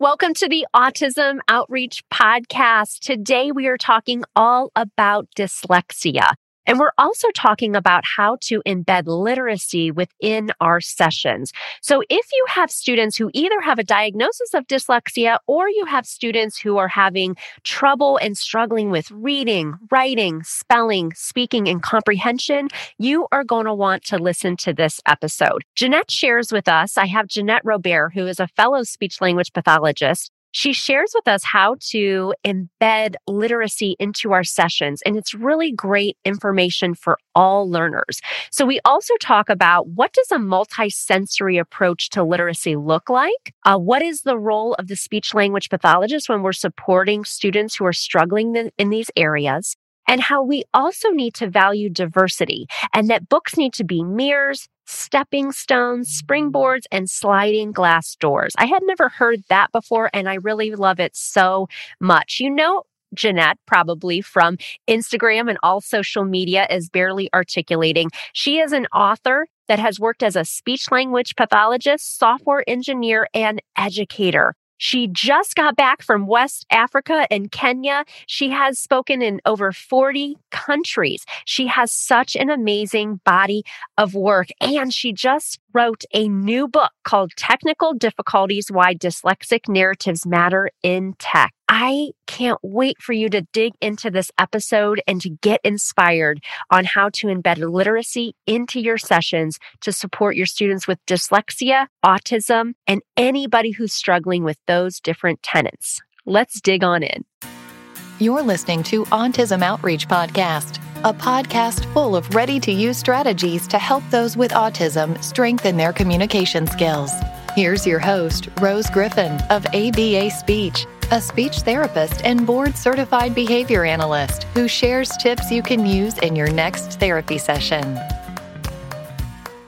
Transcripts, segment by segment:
Welcome to the Autism Outreach Podcast. Today we are talking all about dyslexia. And we're also talking about how to embed literacy within our sessions. So if you have students who either have a diagnosis of dyslexia or you have students who are having trouble and struggling with reading, writing, spelling, speaking, and comprehension, you are going to want to listen to this episode. Jeanette shares with us, I have Jeanette Robert, who is a fellow speech language pathologist she shares with us how to embed literacy into our sessions, and it's really great information for all learners. So we also talk about what does a multisensory approach to literacy look like? Uh, what is the role of the speech language pathologist when we're supporting students who are struggling in, in these areas? and how we also need to value diversity and that books need to be mirrors, stepping stones, springboards, and sliding glass doors. I had never heard that before, and I really love it so much. You know, Jeanette, probably from Instagram and all social media, is barely articulating. She is an author that has worked as a speech language pathologist, software engineer, and educator. She just got back from West Africa and Kenya. She has spoken in over 40 countries. She has such an amazing body of work. And she just wrote a new book called Technical Difficulties Why Dyslexic Narratives Matter in Tech. I can't wait for you to dig into this episode and to get inspired on how to embed literacy into your sessions to support your students with dyslexia, autism, and anybody who's struggling with those different tenets. Let's dig on in. You're listening to Autism Outreach Podcast, a podcast full of ready to use strategies to help those with autism strengthen their communication skills. Here's your host, Rose Griffin of ABA Speech a speech therapist and board certified behavior analyst who shares tips you can use in your next therapy session.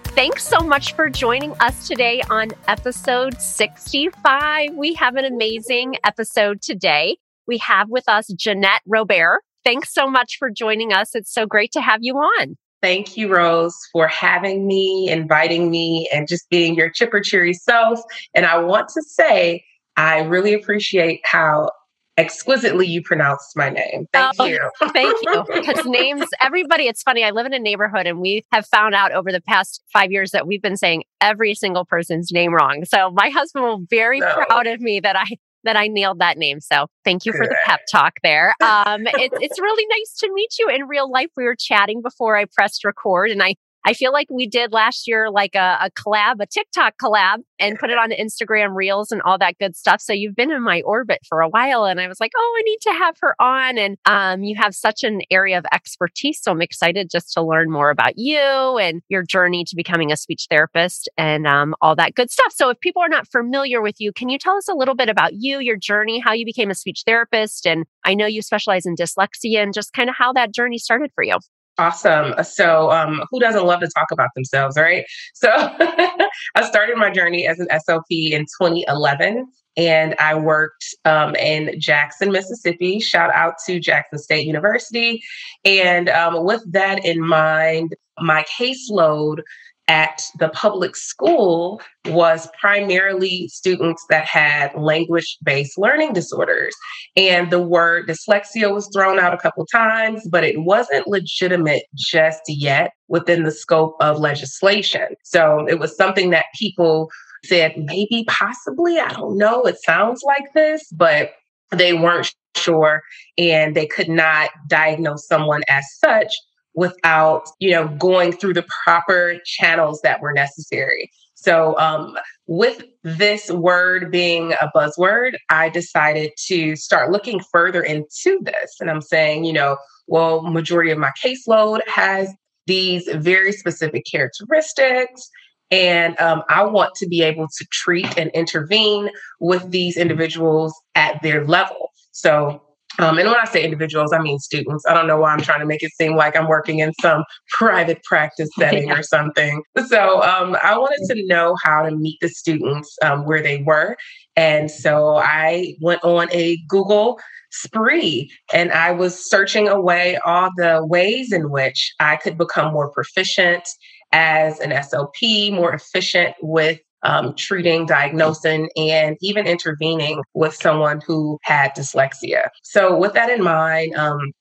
Thanks so much for joining us today on episode 65. We have an amazing episode today. We have with us Jeanette Robert. Thanks so much for joining us. It's so great to have you on. Thank you, Rose, for having me, inviting me, and just being your chipper, cheery self. And I want to say, I really appreciate how exquisitely you pronounced my name. Thank oh, you. thank you. Because names, everybody, it's funny. I live in a neighborhood and we have found out over the past five years that we've been saying every single person's name wrong. So my husband will be very no. proud of me that I that I nailed that name. So thank you for the pep talk there. Um, it, it's really nice to meet you in real life. We were chatting before I pressed record and I I feel like we did last year like a, a collab, a TikTok collab, and put it on the Instagram Reels and all that good stuff. So you've been in my orbit for a while, and I was like, oh, I need to have her on. And um, you have such an area of expertise, so I'm excited just to learn more about you and your journey to becoming a speech therapist and um, all that good stuff. So if people are not familiar with you, can you tell us a little bit about you, your journey, how you became a speech therapist, and I know you specialize in dyslexia, and just kind of how that journey started for you. Awesome. So, um, who doesn't love to talk about themselves, right? So, I started my journey as an SLP in 2011, and I worked um, in Jackson, Mississippi. Shout out to Jackson State University. And um, with that in mind, my caseload at the public school was primarily students that had language based learning disorders. And the word dyslexia was thrown out a couple times, but it wasn't legitimate just yet within the scope of legislation. So it was something that people said, maybe, possibly, I don't know, it sounds like this, but they weren't sure and they could not diagnose someone as such without you know going through the proper channels that were necessary so um, with this word being a buzzword i decided to start looking further into this and i'm saying you know well majority of my caseload has these very specific characteristics and um, I want to be able to treat and intervene with these individuals at their level. So um, and when I say individuals, I mean students. I don't know why I'm trying to make it seem like I'm working in some private practice setting or something. So um, I wanted to know how to meet the students um, where they were. And so I went on a Google spree and I was searching away all the ways in which I could become more proficient as an SLP, more efficient with um, treating, diagnosing, and even intervening with someone who had dyslexia. So, with that in mind, um,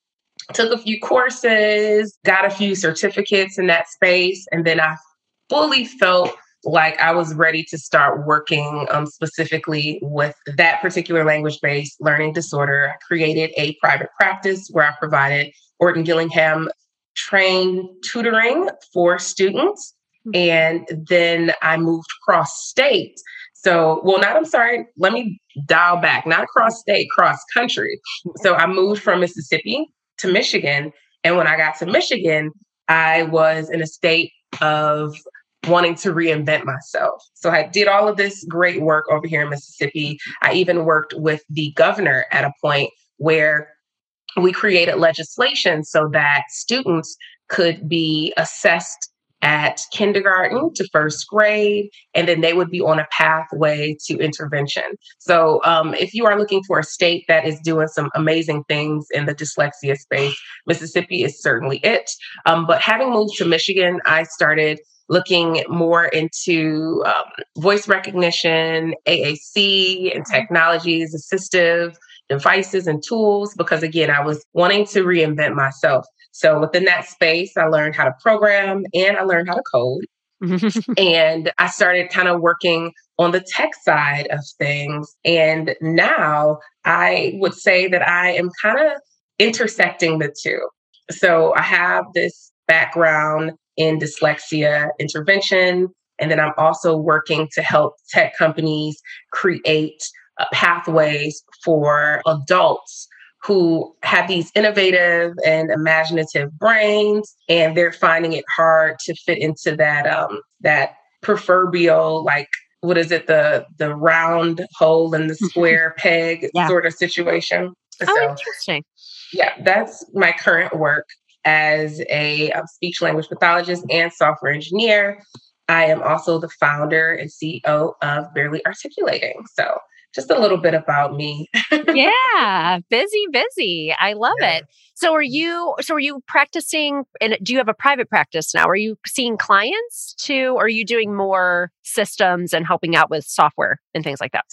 took a few courses, got a few certificates in that space, and then I fully felt like I was ready to start working um, specifically with that particular language based learning disorder. I created a private practice where I provided Orton Gillingham trained tutoring for students. Mm-hmm. And then I moved cross state. So, well, not, I'm sorry, let me dial back, not cross state, cross country. So I moved from Mississippi to Michigan. And when I got to Michigan, I was in a state of wanting to reinvent myself. So I did all of this great work over here in Mississippi. I even worked with the governor at a point where we created legislation so that students could be assessed at kindergarten to first grade, and then they would be on a pathway to intervention. So, um, if you are looking for a state that is doing some amazing things in the dyslexia space, Mississippi is certainly it. Um, but having moved to Michigan, I started looking more into um, voice recognition, AAC, and mm-hmm. technologies, assistive devices and tools, because again, I was wanting to reinvent myself. So within that space, I learned how to program and I learned how to code. and I started kind of working on the tech side of things. And now I would say that I am kind of intersecting the two. So I have this background in dyslexia intervention. And then I'm also working to help tech companies create pathways for adults who have these innovative and imaginative brains and they're finding it hard to fit into that um that proverbial like what is it the the round hole in the square peg yeah. sort of situation? Oh so, interesting. yeah that's my current work as a, a speech language pathologist and software engineer. I am also the founder and ceo of barely articulating. So just a little bit about me. yeah, busy, busy. I love yeah. it. So are you so are you practicing and do you have a private practice now? Are you seeing clients too or are you doing more systems and helping out with software and things like that?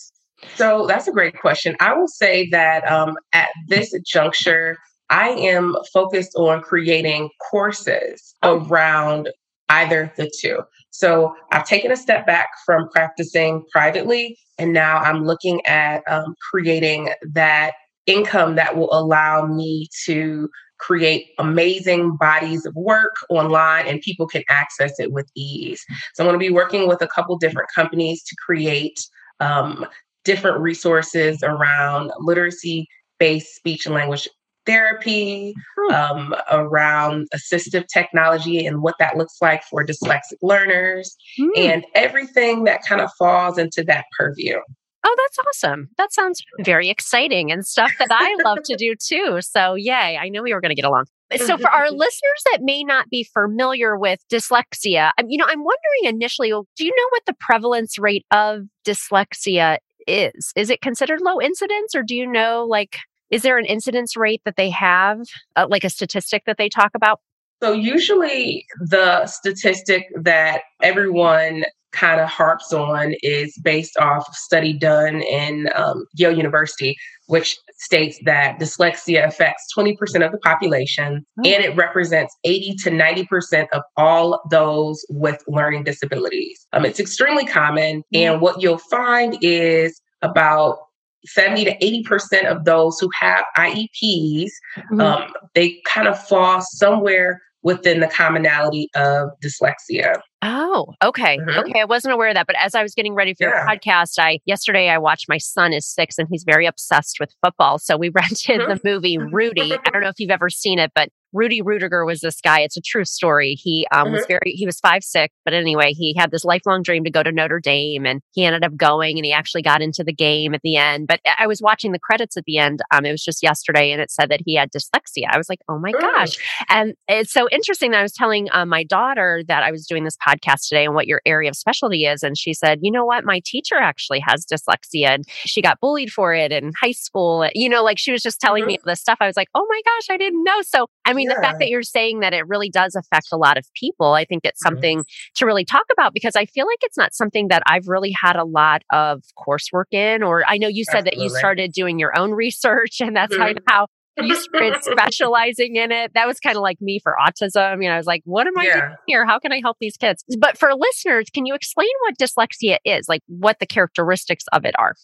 So that's a great question. I will say that um, at this juncture, I am focused on creating courses oh. around either the two. So I've taken a step back from practicing privately, and now I'm looking at um, creating that income that will allow me to create amazing bodies of work online and people can access it with ease. So I'm going to be working with a couple different companies to create um, different resources around literacy based speech and language therapy, um, around assistive technology and what that looks like for dyslexic learners, mm. and everything that kind of falls into that purview. Oh, that's awesome. That sounds very exciting and stuff that I love to do too. So, yay, I knew we were going to get along. So, for our listeners that may not be familiar with dyslexia, you know, I'm wondering initially, do you know what the prevalence rate of dyslexia is? Is it considered low incidence or do you know like is there an incidence rate that they have, uh, like a statistic that they talk about? So, usually the statistic that everyone kind of harps on is based off a study done in um, Yale University, which states that dyslexia affects 20% of the population oh. and it represents 80 to 90% of all those with learning disabilities. Um, it's extremely common. And what you'll find is about 70 to 80% of those who have IEPs, mm-hmm. um, they kind of fall somewhere within the commonality of dyslexia. Oh, okay. Mm-hmm. Okay. I wasn't aware of that. But as I was getting ready for yeah. your podcast, I yesterday I watched my son is six and he's very obsessed with football. So we rented the movie Rudy. I don't know if you've ever seen it, but Rudy Ruettiger was this guy. It's a true story. He um, mm-hmm. was very, he was five sick, but anyway, he had this lifelong dream to go to Notre Dame and he ended up going and he actually got into the game at the end. But I was watching the credits at the end. Um, it was just yesterday and it said that he had dyslexia. I was like, oh my gosh. And it's so interesting that I was telling uh, my daughter that I was doing this podcast today and what your area of specialty is. And she said, you know what? My teacher actually has dyslexia and she got bullied for it in high school. You know, like she was just telling mm-hmm. me this stuff. I was like, oh my gosh, I didn't know. So, I mean, mean, yeah. the fact that you're saying that it really does affect a lot of people, I think it's something mm-hmm. to really talk about because I feel like it's not something that I've really had a lot of coursework in. Or I know you said Absolutely. that you started doing your own research and that's mm-hmm. how you started specializing in it. That was kind of like me for autism. You know, I was like, what am I yeah. doing here? How can I help these kids? But for listeners, can you explain what dyslexia is? Like what the characteristics of it are?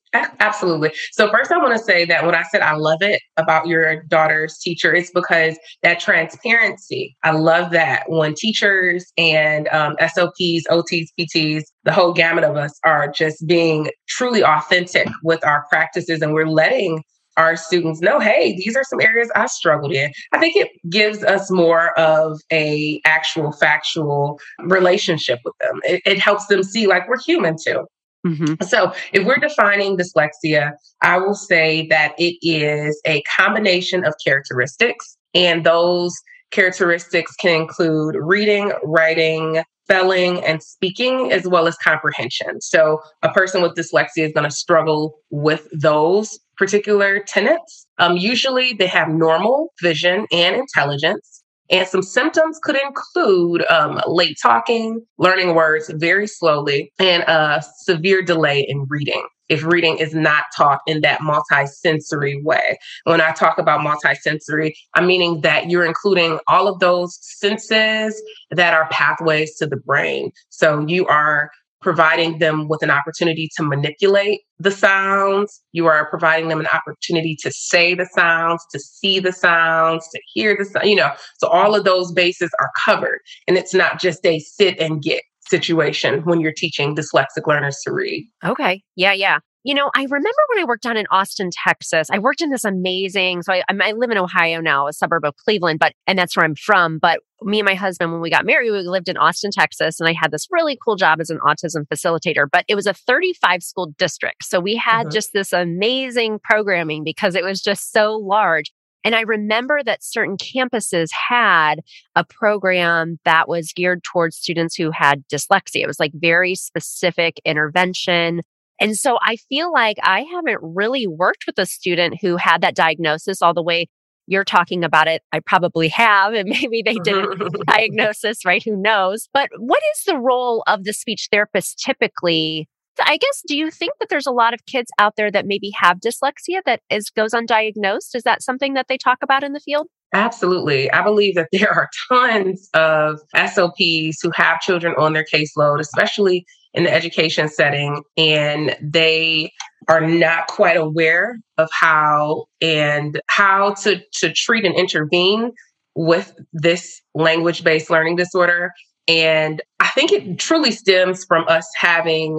Absolutely. So first I want to say that when I said I love it about your daughter's teacher, it's because that transparency. I love that when teachers and um, SLPs, OTs, PTs, the whole gamut of us are just being truly authentic with our practices and we're letting our students know, hey, these are some areas I struggled in. I think it gives us more of a actual factual relationship with them. It, it helps them see like we're human too. Mm-hmm. So, if we're defining dyslexia, I will say that it is a combination of characteristics, and those characteristics can include reading, writing, spelling, and speaking, as well as comprehension. So, a person with dyslexia is going to struggle with those particular tenants. Um, usually they have normal vision and intelligence. And some symptoms could include um, late talking, learning words very slowly, and a severe delay in reading if reading is not taught in that multisensory way. When I talk about multisensory, I'm meaning that you're including all of those senses that are pathways to the brain. So you are providing them with an opportunity to manipulate the sounds. You are providing them an opportunity to say the sounds, to see the sounds, to hear the sound, you know. So all of those bases are covered. And it's not just a sit and get situation when you're teaching dyslexic learners to read. Okay. Yeah, yeah. You know, I remember when I worked down in Austin, Texas, I worked in this amazing, so I, I live in Ohio now, a suburb of Cleveland, but, and that's where I'm from. But me and my husband, when we got married, we lived in Austin, Texas, and I had this really cool job as an autism facilitator, but it was a 35 school district. So we had mm-hmm. just this amazing programming because it was just so large. And I remember that certain campuses had a program that was geared towards students who had dyslexia. It was like very specific intervention and so I feel like I haven't really worked with a student who had that diagnosis all the way you're talking about it. I probably have, and maybe they didn't diagnosis, right? Who knows? But what is the role of the speech therapist typically? I guess, do you think that there's a lot of kids out there that maybe have dyslexia that is goes undiagnosed? Is that something that they talk about in the field? Absolutely. I believe that there are tons of SLPs who have children on their caseload, especially in the education setting, and they are not quite aware of how and how to, to treat and intervene with this language based learning disorder. And I think it truly stems from us having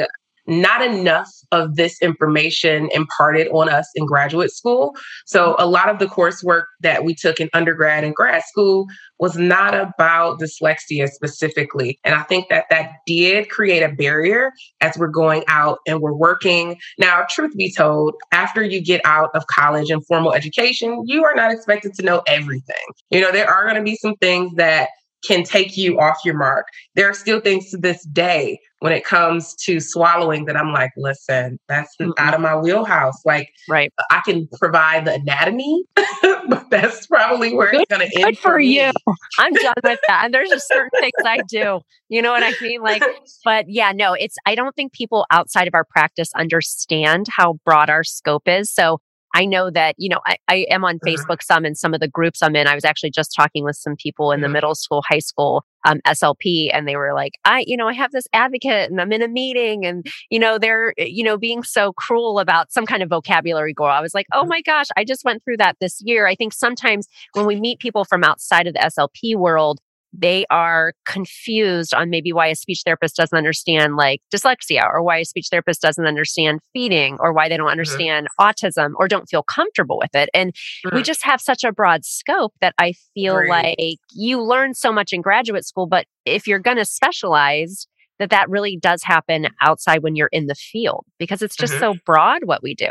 not enough of this information imparted on us in graduate school. So, a lot of the coursework that we took in undergrad and grad school was not about dyslexia specifically. And I think that that did create a barrier as we're going out and we're working. Now, truth be told, after you get out of college and formal education, you are not expected to know everything. You know, there are going to be some things that can take you off your mark. There are still things to this day when it comes to swallowing that I'm like, listen, that's mm out of my wheelhouse. Like, right. I can provide the anatomy, but that's probably where good, it's going to end. Good for, for you. I'm done with that. And there's just certain things I do. You know what I mean? Like, but yeah, no, it's, I don't think people outside of our practice understand how broad our scope is. So I know that, you know, I, I am on uh-huh. Facebook some and some of the groups I'm in. I was actually just talking with some people in the middle school, high school um, SLP, and they were like, I, you know, I have this advocate and I'm in a meeting and, you know, they're, eh, you know, being so cruel about some kind of vocabulary goal. I was like, oh my gosh, I just went through that this year. I think sometimes when we meet people from outside of the SLP world, they are confused on maybe why a speech therapist doesn't understand like dyslexia or why a speech therapist doesn't understand feeding or why they don't mm-hmm. understand mm-hmm. autism or don't feel comfortable with it. And mm-hmm. we just have such a broad scope that I feel like you learn so much in graduate school, but if you're going to specialize, that that really does happen outside when you're in the field because it's just mm-hmm. so broad what we do.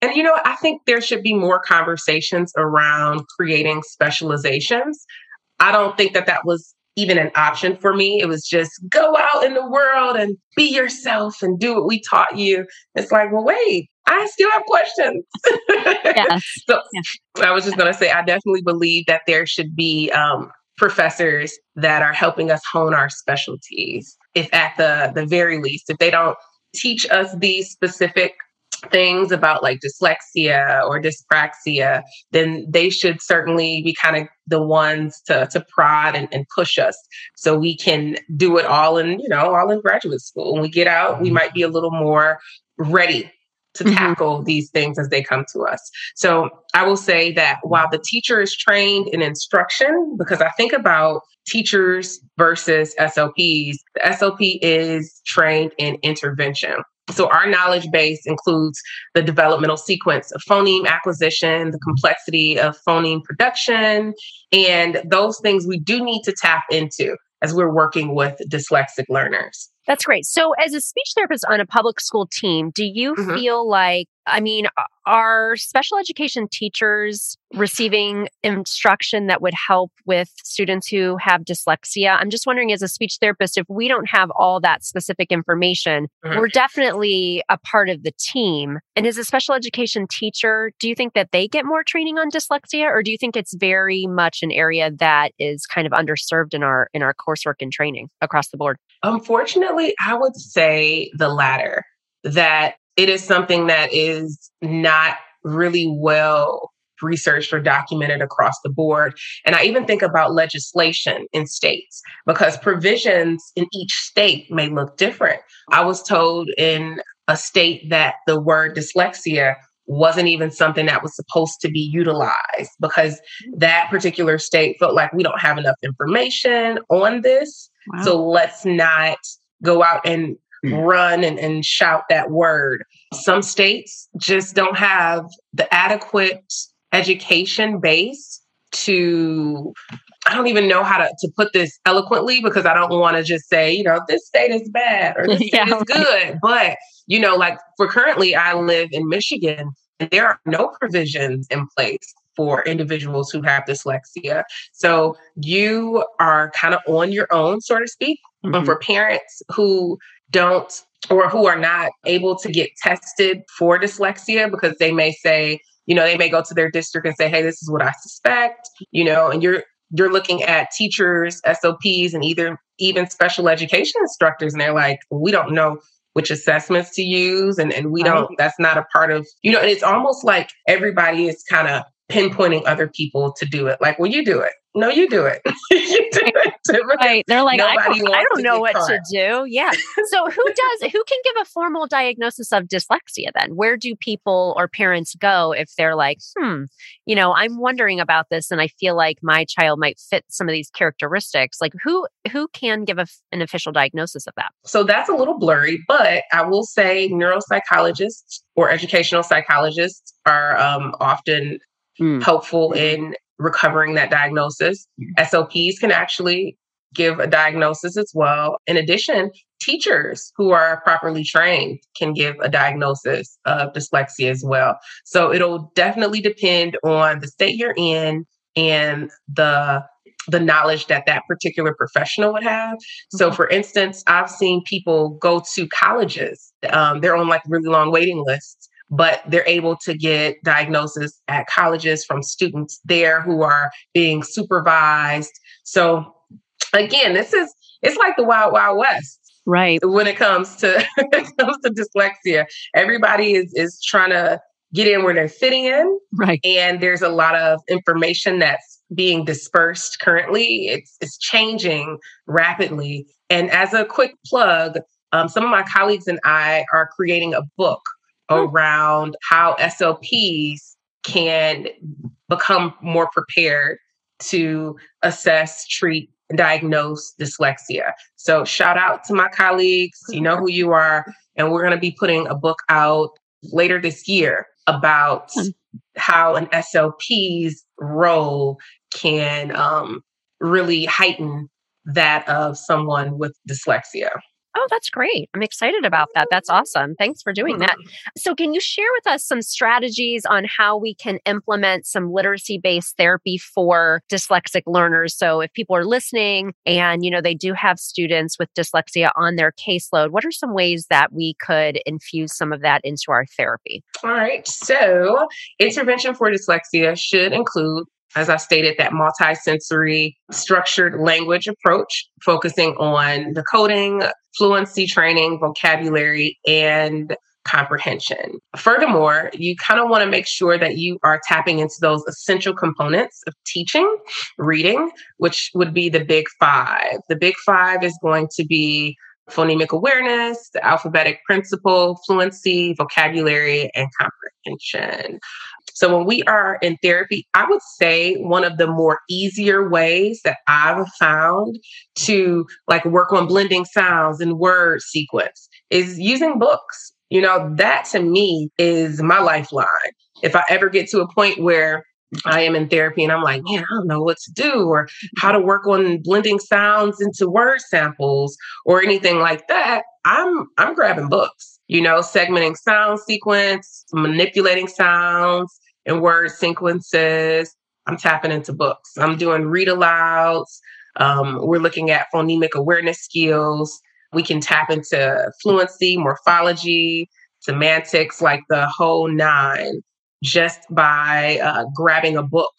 And you know, I think there should be more conversations around creating specializations I don't think that that was even an option for me. It was just go out in the world and be yourself and do what we taught you. It's like, well, wait, I still have questions. yes. so yes. I was just going to say, I definitely believe that there should be um, professors that are helping us hone our specialties. If at the the very least, if they don't teach us these specific things about like dyslexia or dyspraxia, then they should certainly be kind of the ones to, to prod and, and push us so we can do it all in, you know, all in graduate school. When we get out, we mm-hmm. might be a little more ready to mm-hmm. tackle these things as they come to us. So I will say that while the teacher is trained in instruction, because I think about teachers versus SLPs, the SLP is trained in intervention. So our knowledge base includes the developmental sequence of phoneme acquisition, the complexity of phoneme production, and those things we do need to tap into as we're working with dyslexic learners. That's great. So, as a speech therapist on a public school team, do you mm-hmm. feel like, I mean, are special education teachers receiving instruction that would help with students who have dyslexia? I'm just wondering, as a speech therapist, if we don't have all that specific information, mm-hmm. we're definitely a part of the team. And as a special education teacher, do you think that they get more training on dyslexia, or do you think it's very much an area that is kind of underserved in our in our coursework and training across the board? Unfortunately, I would say the latter, that it is something that is not really well researched or documented across the board. And I even think about legislation in states because provisions in each state may look different. I was told in a state that the word dyslexia wasn't even something that was supposed to be utilized because that particular state felt like we don't have enough information on this. Wow. So let's not go out and mm. run and, and shout that word. Some states just don't have the adequate education base to I don't even know how to, to put this eloquently because I don't want to just say, you know, this state is bad or this yeah, state is good. But, you know, like for currently I live in Michigan and there are no provisions in place for individuals who have dyslexia. So you are kind of on your own, so to speak. Mm-hmm. But for parents who don't or who are not able to get tested for dyslexia because they may say, you know, they may go to their district and say, hey, this is what I suspect, you know, and you're you're looking at teachers, SLPs, and either even special education instructors, and they're like, we don't know which assessments to use and, and we don't that's not a part of you know and it's almost like everybody is kind of pinpointing other people to do it. Like, well, you do it. No, you do it. you do it. Right. They're like, I don't, I don't know what caught. to do. Yeah. So who does, who can give a formal diagnosis of dyslexia then? Where do people or parents go if they're like, hmm, you know, I'm wondering about this and I feel like my child might fit some of these characteristics. Like who, who can give a, an official diagnosis of that? So that's a little blurry, but I will say neuropsychologists or educational psychologists are um, often mm. helpful in recovering that diagnosis. Mm. SLPs can actually give a diagnosis as well. In addition, teachers who are properly trained can give a diagnosis of dyslexia as well. So it'll definitely depend on the state you're in and the the knowledge that that particular professional would have. So, mm-hmm. for instance, I've seen people go to colleges. Um, they're on like really long waiting lists but they're able to get diagnosis at colleges from students there who are being supervised. So again, this is it's like the wild wild west. Right. When it comes to comes to dyslexia, everybody is is trying to get in where they're fitting in. Right. And there's a lot of information that's being dispersed currently. It's it's changing rapidly. And as a quick plug, um, some of my colleagues and I are creating a book around how SLPs can become more prepared to assess, treat, diagnose dyslexia. So shout out to my colleagues. You know who you are. And we're going to be putting a book out later this year about hmm. how an SLP's role can um, really heighten that of someone with dyslexia. Oh, that's great. I'm excited about that. That's awesome. Thanks for doing that. Mm-hmm. So, can you share with us some strategies on how we can implement some literacy based therapy for dyslexic learners? So, if people are listening and, you know, they do have students with dyslexia on their caseload, what are some ways that we could infuse some of that into our therapy? All right. So, intervention for dyslexia should include as I stated, that multi-sensory structured language approach, focusing on the coding, fluency training, vocabulary, and comprehension. Furthermore, you kind of want to make sure that you are tapping into those essential components of teaching, reading, which would be the big five. The big five is going to be phonemic awareness, the alphabetic principle, fluency, vocabulary, and comprehension. So when we are in therapy, I would say one of the more easier ways that I've found to like work on blending sounds and word sequence is using books. You know, that to me is my lifeline. If I ever get to a point where I am in therapy and I'm like, man, I don't know what to do or how to work on blending sounds into word samples or anything like that. I'm I'm grabbing books, you know, segmenting sound sequence, manipulating sounds, and word sequences. I'm tapping into books. I'm doing read alouds. Um, we're looking at phonemic awareness skills. We can tap into fluency, morphology, semantics, like the whole nine, just by uh, grabbing a book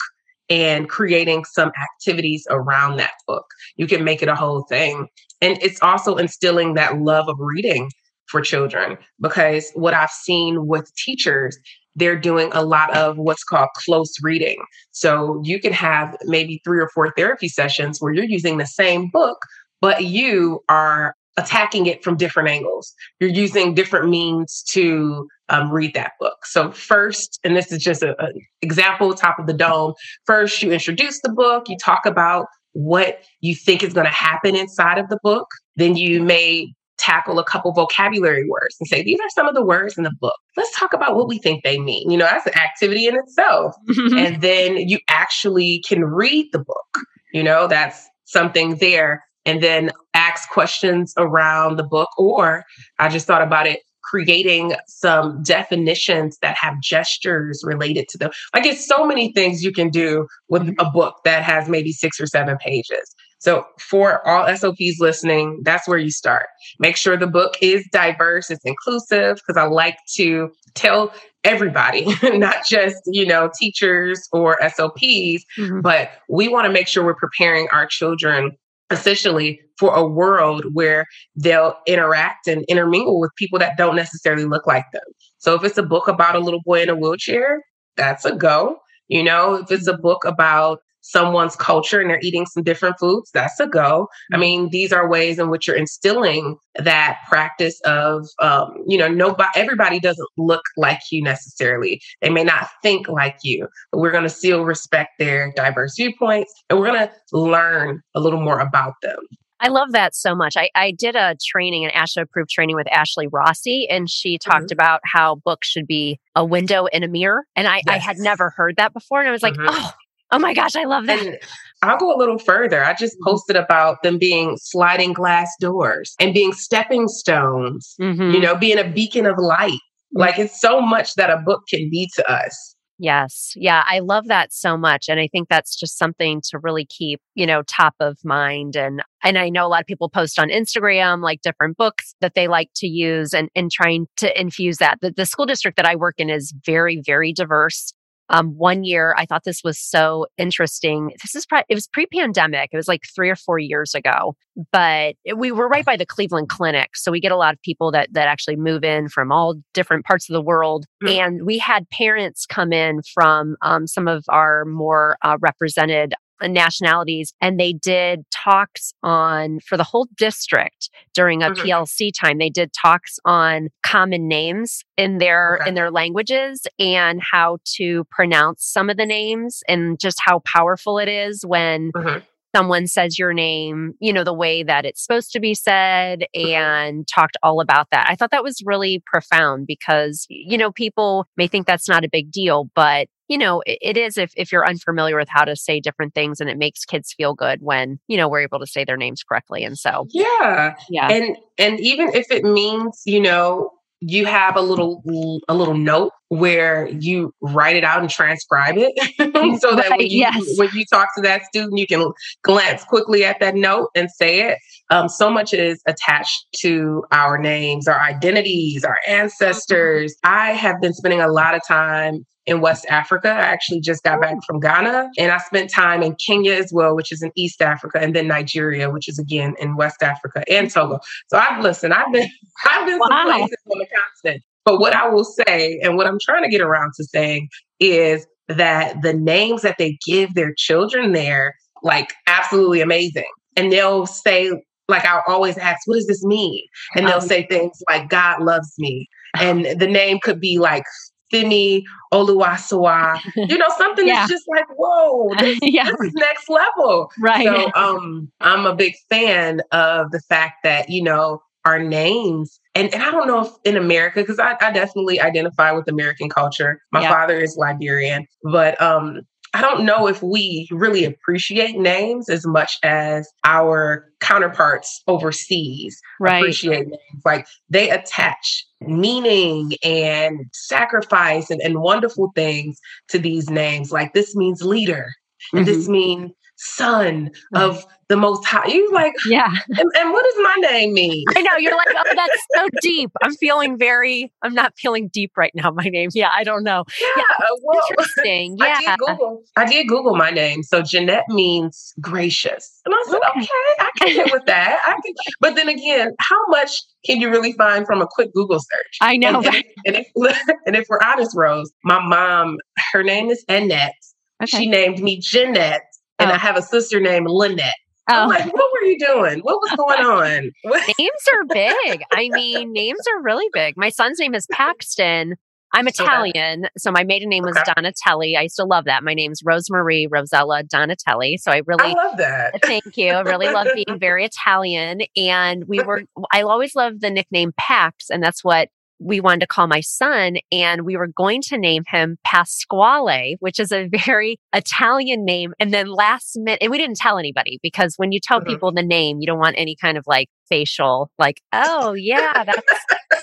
and creating some activities around that book. You can make it a whole thing. And it's also instilling that love of reading for children because what I've seen with teachers they're doing a lot of what's called close reading. So you can have maybe three or four therapy sessions where you're using the same book, but you are attacking it from different angles. You're using different means to um, read that book. So first, and this is just an example, top of the dome. First, you introduce the book. You talk about what you think is going to happen inside of the book. Then you may tackle a couple vocabulary words and say, these are some of the words in the book. Let's talk about what we think they mean. You know, that's an activity in itself. and then you actually can read the book. You know, that's something there. And then ask questions around the book. Or I just thought about it creating some definitions that have gestures related to them. Like it's so many things you can do with a book that has maybe six or seven pages. So for all SLPs listening, that's where you start. Make sure the book is diverse, it's inclusive, because I like to tell everybody, not just, you know, teachers or SLPs, mm-hmm. but we want to make sure we're preparing our children essentially for a world where they'll interact and intermingle with people that don't necessarily look like them. So if it's a book about a little boy in a wheelchair, that's a go. You know, if it's a book about someone's culture and they're eating some different foods, that's a go. I mm-hmm. mean, these are ways in which you're instilling that practice of, um, you know, nobody, everybody doesn't look like you necessarily. They may not think like you, but we're going to still respect their diverse viewpoints and we're going to learn a little more about them. I love that so much. I, I did a training, an ASHA approved training with Ashley Rossi, and she talked mm-hmm. about how books should be a window in a mirror. And I, yes. I had never heard that before. And I was like, mm-hmm. oh, Oh my gosh, I love that. And I'll go a little further. I just mm-hmm. posted about them being sliding glass doors and being stepping stones, mm-hmm. you know, being a beacon of light. Like it's so much that a book can be to us. Yes. Yeah. I love that so much. And I think that's just something to really keep, you know, top of mind. And, and I know a lot of people post on Instagram, like different books that they like to use and, and trying to infuse that. The, the school district that I work in is very, very diverse. Um, one year, I thought this was so interesting. This is pre- it was pre-pandemic. It was like three or four years ago, but we were right by the Cleveland Clinic, so we get a lot of people that that actually move in from all different parts of the world. Mm-hmm. And we had parents come in from um, some of our more uh, represented nationalities and they did talks on for the whole district during a mm-hmm. PLC time they did talks on common names in their okay. in their languages and how to pronounce some of the names and just how powerful it is when mm-hmm. someone says your name you know the way that it's supposed to be said mm-hmm. and talked all about that i thought that was really profound because you know people may think that's not a big deal but you know, it, it is if, if you're unfamiliar with how to say different things and it makes kids feel good when, you know, we're able to say their names correctly. And so, yeah. Yeah. And, and even if it means, you know, you have a little a little note where you write it out and transcribe it so that Right, when you yes. when you talk to that student you can glance quickly at that note and say it um, so much is attached to our names our identities our ancestors i have been spending a lot of time in West Africa. I actually just got back from Ghana and I spent time in Kenya as well, which is in East Africa, and then Nigeria, which is again in West Africa and Togo. So I've listened, I've been I've been some places on the continent. But what I will say, and what I'm trying to get around to saying is that the names that they give their children there, like absolutely amazing. And they'll say, like I'll always ask, what does this mean? And they'll Um, say things like God loves me. And the name could be like Femi Oluwasewa, you know, something Yeah. that's just like, whoa, this, yeah. this is next level. Right. So um I'm a big fan of the fact that, you know, our names and, and I don't know if in America, because I, I definitely identify with American culture. My Yeah. father is Liberian, but um I don't know if we really appreciate names as much as our counterparts overseas right. appreciate names. Like they attach meaning and sacrifice and, and wonderful things to these names. Like this means leader, and this Mm-hmm. means son of mm-hmm. the most high. You like, Yeah. and, and what does my name mean? I know. You're like, oh, that's so deep. I'm feeling very, I'm not feeling deep right now. My name. Yeah. I don't know. Yeah, uh, well, Interesting. I did Google. I did Google my name. So Jeanette means gracious. And I said, Okay. okay, I can get with that. I can. But then again, how much can you really find from a quick Google search? I know. And, and, and if, and if we're honest, Rose, my mom, her name is Annette. Okay. She named me Jeanette. And Oh. I have a sister named Lynette. I'm Oh. like, what were you doing? What was going on? Names are big. I mean, names are really big. My son's name is Paxton. I'm Okay. Italian, so my maiden name was Okay. Donatelli. I used to love that. My name's Rosemarie Rosella Donatelli. So I I really love that. Thank you. I really love being very Italian. And we were, I always loved the nickname Pax, and that's what we wanted to call my son. And we were going to name him Pasquale, which is a very Italian name. And then last minute, and we didn't tell anybody because when you tell Mhm. people the name, you don't want any kind of like facial, like, oh, yeah, that's,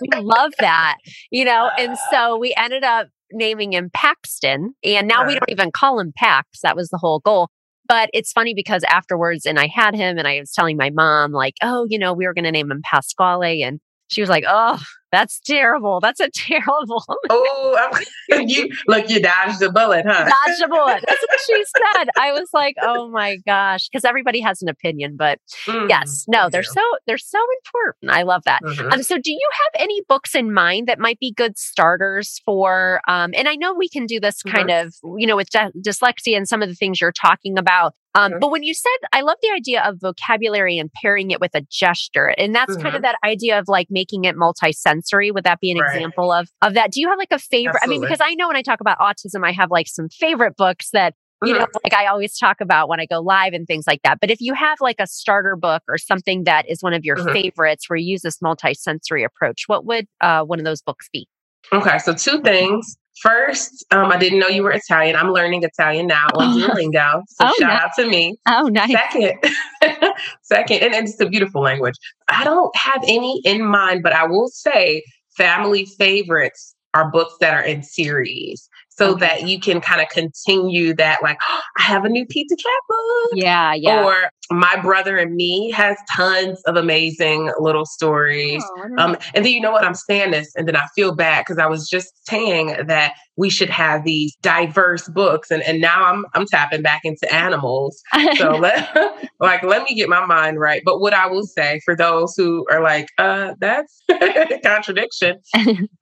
we love that, you know? And so we ended up naming him Paxton. And now we don't even call him Pax. That was the whole goal. But it's funny because afterwards, and I had him, and I was telling my mom, like, oh, you know, we were going to name him Pasquale. And she was like, oh, that's terrible. That's a terrible. Oh, you look, you dodged the bullet, huh? Dodge a bullet. That's what she said. I was like, oh my gosh. Because everybody has an opinion. But Mm, yes, no, they they're do. so they're so important. I love that. Mhm. Um, so do you have any books in mind that might be good starters for um, and I know we can do this kind of, you know, with dy- dyslexia and some of the things you're talking about. Um, Mhm. But when you said, I love the idea of vocabulary and pairing it with a gesture, and that's kind of that idea of like making it multisensory. Would that be an Right. example of of that? Do you have like a favorite? I mean, because I know when I talk about autism, I have like some favorite books that you know, like I always talk about when I go live and things like that. But if you have like a starter book or something that is one of your Mhm. favorites where you use this multi-sensory approach, what would uh, one of those books be? Okay, so two things. First, um, I didn't know you were Italian. I'm learning Italian now on Oh. Duolingo. So Oh, shout nice. out to me. Oh, nice. Second, second, and, and it's a beautiful language. I don't have any in mind, but I will say family favorites are books that are in series so Okay. that you can kind of continue that, like, I have a new Pete the Cat book. Yeah, yeah. Or My Brother and Me has tons of amazing little stories. Um, and then you know what? I'm saying this, and then I feel bad because I was just saying that we should have these diverse books, and, and now I'm I'm tapping back into animals. So let like let me get my mind right. But what I will say for those who are like, uh, that's a contradiction.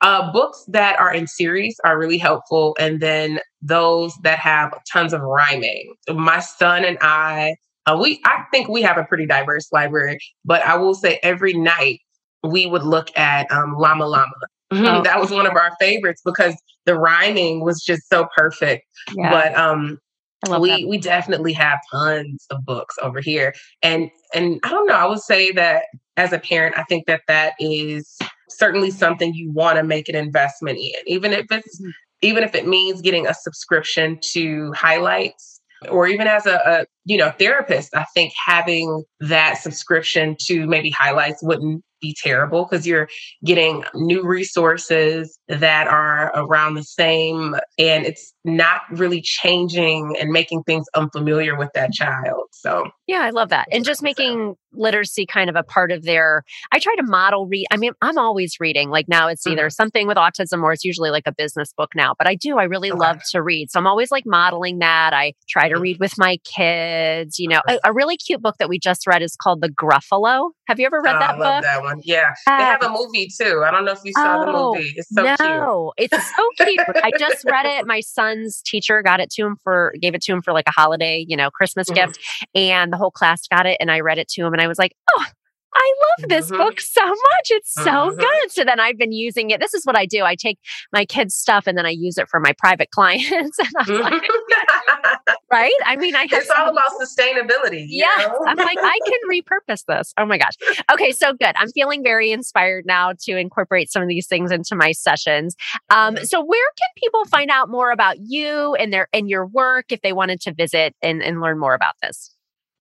Uh, books that are in series are really helpful, and then those that have tons of rhyming. My son and I, uh, we I think we have a pretty diverse library, but I will say every night we would look at um, Llama Llama. Oh. that was one of our favorites because the rhyming was just so perfect. yeah, But um, we that. we definitely have tons of books over here, and and I don't know. I would say that as a parent, I think that that is certainly something you want to make an investment in, even if it's Mhm. even if it means getting a subscription to highlights or even as a, a, you know therapist i think having that subscription to maybe highlights wouldn't be terrible because you're getting new resources that are around the same and it's not really changing and making things unfamiliar with that child. So, yeah, I love that. And just making literacy kind of a part of their I try to model read. I mean, I'm always reading. Like now it's either mm-hmm. something with autism or it's usually like a business book now, but I do I really okay. love to read. So I'm always like modeling that. I try to mm-hmm. read with my kids, you know. A, a really cute book that we just read is called The Gruffalo. Have you ever read oh, that I love book? that one. Yeah. Uh, they have a movie too. I don't know if you saw oh, the movie. It's so no, cute. it's so cute. I just read it. My son's teacher got it to him for gave it to him for like a holiday, you know, Christmas mm-hmm. gift. And the whole class got it and I read it to him and I was like, oh, I love this mm-hmm. book so much. It's so mm-hmm. good. So then I've been using it. This is what I do. I take my kids' stuff and then I use it for my private clients. like, right? I mean, I it's all about sustainability. Yeah. I'm like, I can repurpose this. Oh my gosh. Okay, so good. I'm feeling very inspired now to incorporate some of these things into my sessions. Um, mm-hmm. so where can people find out more about you and their and your work if they wanted to visit and, and learn more about this?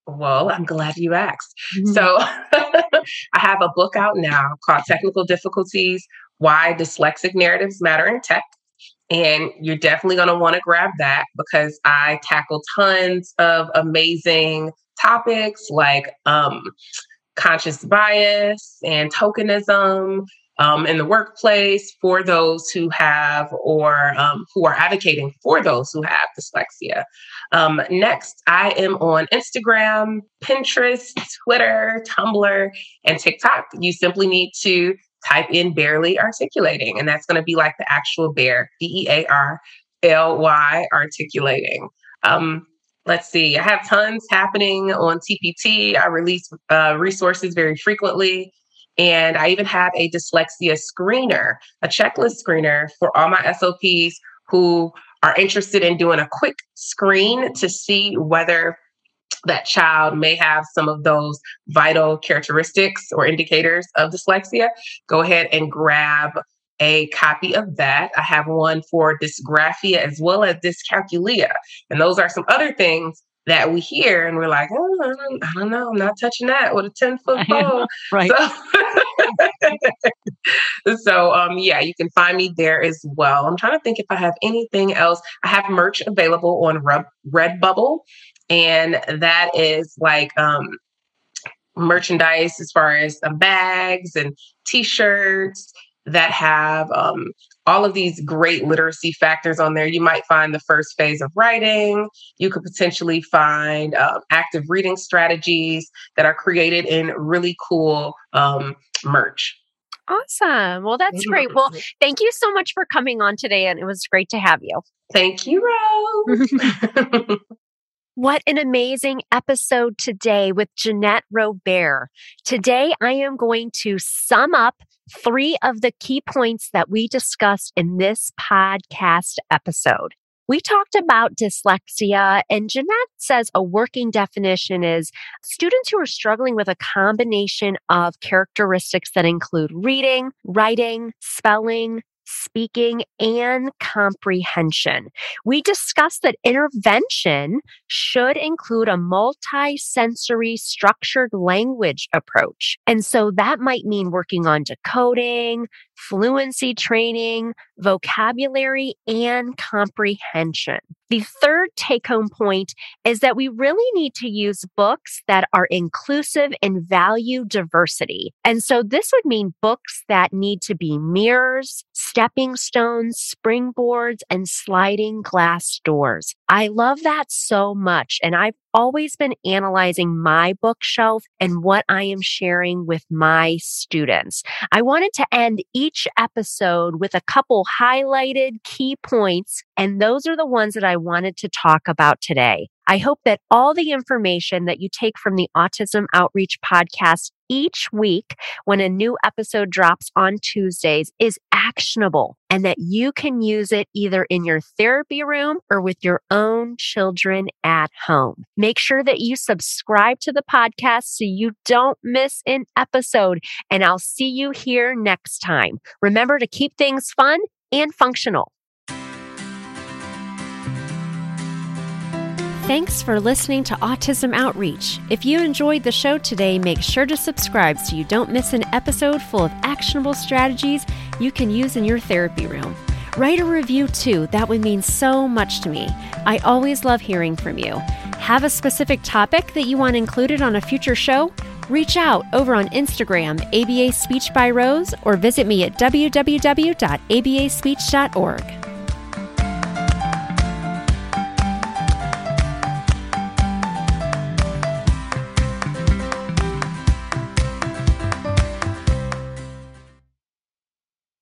Well, I'm glad you asked. Mm-hmm. So, I have a book out now called Technical Difficulties Why Dyslexic Narratives Matter in Tech. And you're definitely going to want to grab that because I tackle tons of amazing topics like um, conscious bias and tokenism, um, in the workplace for those who have or um, who are advocating for those who have dyslexia. Um, next, I am on Instagram, Pinterest, Twitter, Tumblr, and TikTok. You simply need to type in Bearly Articulating, and that's going to be like the actual bear, B E A R L Y articulating. Um, let's see, I have tons happening on TPT. I release uh, resources very frequently. And I even have a dyslexia screener, a checklist screener for all my SLPs who are interested in doing a quick screen to see whether that child may have some of those vital characteristics or indicators of dyslexia, go ahead and grab a copy of that. I have one for dysgraphia as well as dyscalculia. And those are some other things that we hear and we're like, oh, I don't, I don't know, I'm not touching that with a 10 foot pole. right. So, so um, yeah, you can find me there as well. I'm trying to think if I have anything else. I have merch available on Red, Redbubble, and that is like um, merchandise as far as uh, bags and t-shirts that have um, all of these great literacy factors on there. You might find the first phase of writing. You could potentially find um, active reading strategies that are created in really cool um, merch. Awesome. Well, that's great. Well, thank you so much for coming on today, and it was great to have you. Thank you, Rose. What an amazing episode today with Jeanette Robert. Today, I am going to sum up three of the key points that we discussed in this podcast episode. We talked about dyslexia, and Jeanette says a working definition is students who are struggling with a combination of characteristics that include reading, writing, spelling, speaking, and comprehension. We discussed that intervention should include a multi-sensory structured language approach. And so that might mean working on decoding, fluency training, vocabulary, and comprehension. The third take home point is that we really need to use books that are inclusive and value diversity. And so this would mean books that need to be mirrors, stepping stones, springboards, and sliding glass doors. I love that so much. And I've always been analyzing my bookshelf and what I am sharing with my students. I wanted to end each episode with a couple highlighted key points, and those are the ones that I wanted to talk about today. I hope that all the information that you take from the Autism Outreach podcast each week when a new episode drops on Tuesdays is actionable and that you can use it either in your therapy room or with your own children at home. Make sure that you subscribe to the podcast so you don't miss an episode. And I'll see you here next time. Remember to keep things fun and functional. Thanks for listening to Autism Outreach. If you enjoyed the show today, make sure to subscribe so you don't miss an episode full of actionable strategies you can use in your therapy room. Write a review too, that would mean so much to me. I always love hearing from you. Have a specific topic that you want included on a future show? Reach out over on Instagram, ABA Speech by Rose, or visit me at www.abaspeech.org.